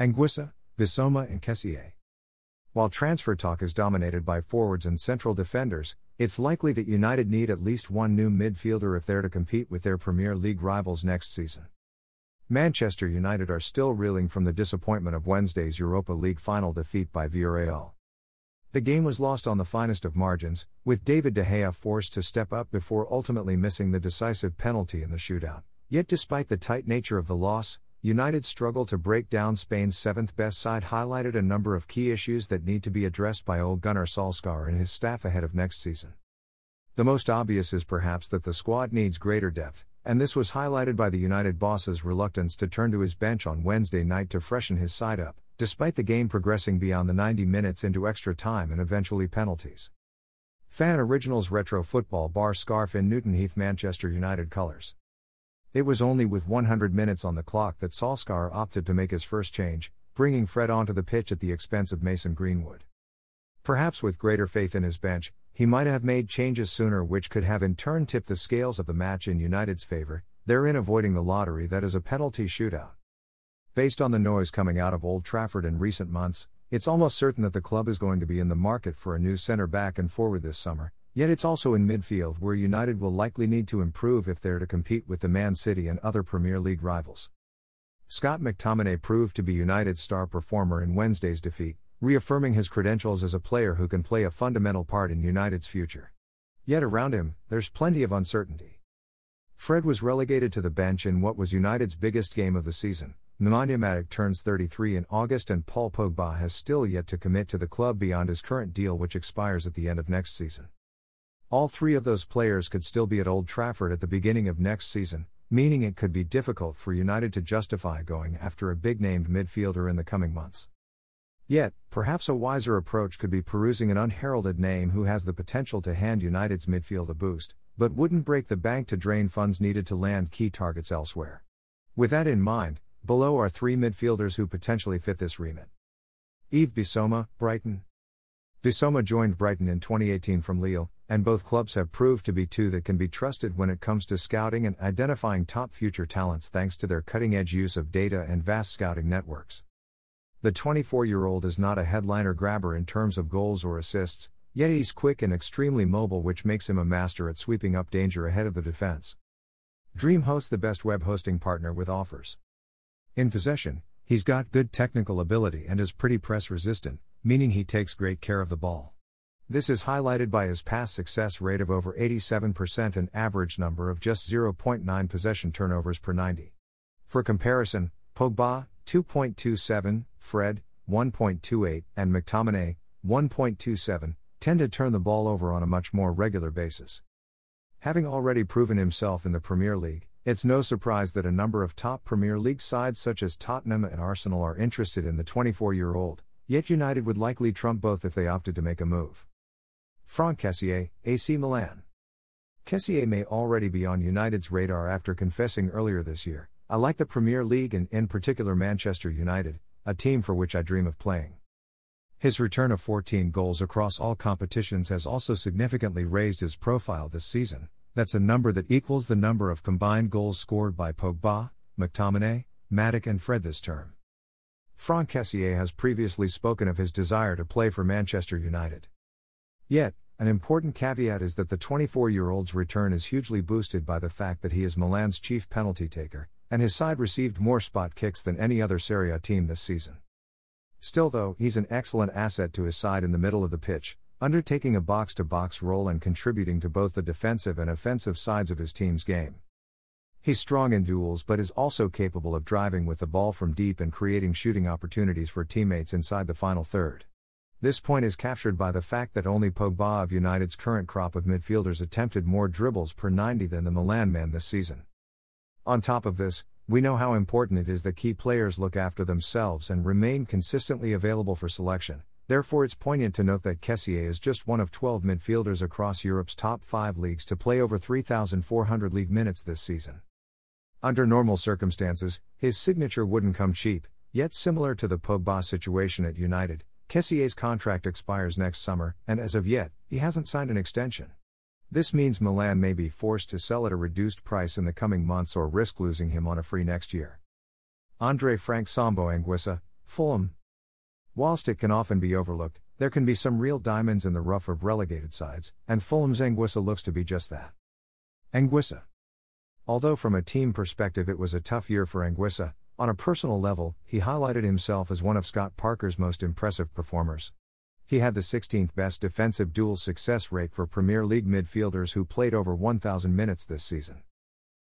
Anguissa, Bissouma, and Kessié. While transfer talk is dominated by forwards and central defenders, it's likely that United need at least one new midfielder if they're to compete with their Premier League rivals next season. Manchester United are still reeling from the disappointment of Wednesday's Europa League final defeat by Villarreal. The game was lost on the finest of margins, with David De Gea forced to step up before ultimately missing the decisive penalty in the shootout. Yet, despite the tight nature of the loss, United's struggle to break down Spain's seventh best side highlighted a number of key issues that need to be addressed by Ole Gunnar Solskjaer and his staff ahead of next season. The most obvious is perhaps that the squad needs greater depth, and this was highlighted by the United boss's reluctance to turn to his bench on Wednesday night to freshen his side up, despite the game progressing beyond the 90 minutes into extra time and eventually penalties. Fan Originals Retro Football Bar Scarf in Newton Heath Manchester United colours. It was only with 100 minutes on the clock that Solskjaer opted to make his first change, bringing Fred onto the pitch at the expense of Mason Greenwood. Perhaps with greater faith in his bench, he might have made changes sooner, which could have in turn tipped the scales of the match in United's favour, therein avoiding the lottery that is a penalty shootout. Based on the noise coming out of Old Trafford in recent months, it's almost certain that the club is going to be in the market for a new centre back and forward this summer, Yet it's also in midfield where United will likely need to improve if they're to compete with the Man City and other Premier League rivals. Scott McTominay proved to be United's star performer in Wednesday's defeat, reaffirming his credentials as a player who can play a fundamental part in United's future. Yet around him, there's plenty of uncertainty. Fred was relegated to the bench in what was United's biggest game of the season. Nemanja Matic turns 33 in August and Paul Pogba has still yet to commit to the club beyond his current deal which expires at the end of next season. All three of those players could still be at Old Trafford at the beginning of next season, meaning it could be difficult for United to justify going after a big named midfielder in the coming months. Yet, perhaps a wiser approach could be perusing an unheralded name who has the potential to hand United's midfield a boost, but wouldn't break the bank to drain funds needed to land key targets elsewhere. With that in mind, below are three midfielders who potentially fit this remit. Yves Bissouma, Brighton. Bissouma joined Brighton in 2018 from Lille, and both clubs have proved to be two that can be trusted when it comes to scouting and identifying top future talents thanks to their cutting edge use of data and vast scouting networks. The 24 year old is not a headliner grabber in terms of goals or assists, yet he's quick and extremely mobile, which makes him a master at sweeping up danger ahead of the defense. Dream hosts the best web hosting partner with offers. In possession, he's got good technical ability and is pretty press resistant, meaning he takes great care of the ball. This is highlighted by his pass success rate of over 87% and average number of just 0.9 possession turnovers per 90. For comparison, Pogba, 2.27, Fred, 1.28, and McTominay, 1.27, tend to turn the ball over on a much more regular basis. Having already proven himself in the Premier League, it's no surprise that a number of top Premier League sides such as Tottenham and Arsenal are interested in the 24 year old, yet United would likely trump both if they opted to make a move. Franck Kessié, AC Milan. Kessié may already be on United's radar after confessing earlier this year, I like the Premier League and in particular Manchester United, a team for which I dream of playing. His return of 14 goals across all competitions has also significantly raised his profile this season. That's a number that equals the number of combined goals scored by Pogba, McTominay, Matic, and Fred this term. Franck Kessié has previously spoken of his desire to play for Manchester United. Yet, an important caveat is that the 24 year old's return is hugely boosted by the fact that he is Milan's chief penalty taker, and his side received more spot kicks than any other Serie A team this season. Still, though, he's an excellent asset to his side in the middle of the pitch, undertaking a box to box role and contributing to both the defensive and offensive sides of his team's game. He's strong in duels but is also capable of driving with the ball from deep and creating shooting opportunities for teammates inside the final third. This point is captured by the fact that only Pogba of United's current crop of midfielders attempted more dribbles per 90 than the Milan man this season. On top of this, we know how important it is that key players look after themselves and remain consistently available for selection. Therefore, it's poignant to note that Kessié is just one of 12 midfielders across Europe's top 5 leagues to play over 3,400 league minutes this season. Under normal circumstances, his signature wouldn't come cheap, yet similar to the Pogba situation at United, Kessié's contract expires next summer, and as of yet, he hasn't signed an extension. This means Milan may be forced to sell at a reduced price in the coming months or risk losing him on a free next year. Andre Frank Zambo Anguissa, Fulham. Whilst it can often be overlooked, there can be some real diamonds in the rough of relegated sides, and Fulham's Anguissa looks to be just that. Anguissa. Although from a team perspective it was a tough year for Anguissa, on a personal level, he highlighted himself as one of Scott Parker's most impressive performers. He had the 16th best defensive duel success rate for Premier League midfielders who played over 1,000 minutes this season.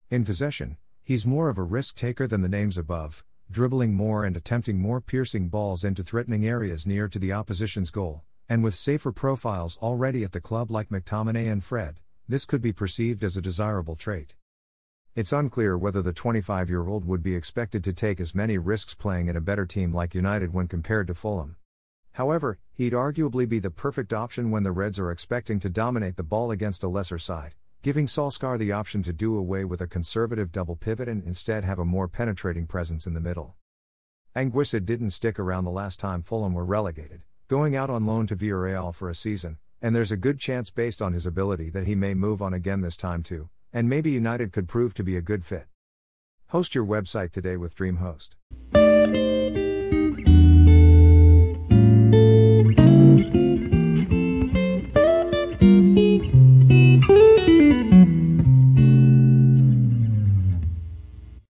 In possession, he's more of a risk taker than the names above, dribbling more and attempting more piercing balls into threatening areas near to the opposition's goal, and with safer profiles already at the club like McTominay and Fred, this could be perceived as a desirable trait. It's unclear whether the 25 year old would be expected to take as many risks playing in a better team like United when compared to Fulham. However, he'd arguably be the perfect option when the Reds are expecting to dominate the ball against a lesser side, giving Solskjaer the option to do away with a conservative double pivot and instead have a more penetrating presence in the middle. Anguissa didn't stick around the last time Fulham were relegated, going out on loan to Villarreal for a season, and there's a good chance based on his ability that he may move on again this time too, and maybe United could prove to be a good fit. Host your website today with DreamHost.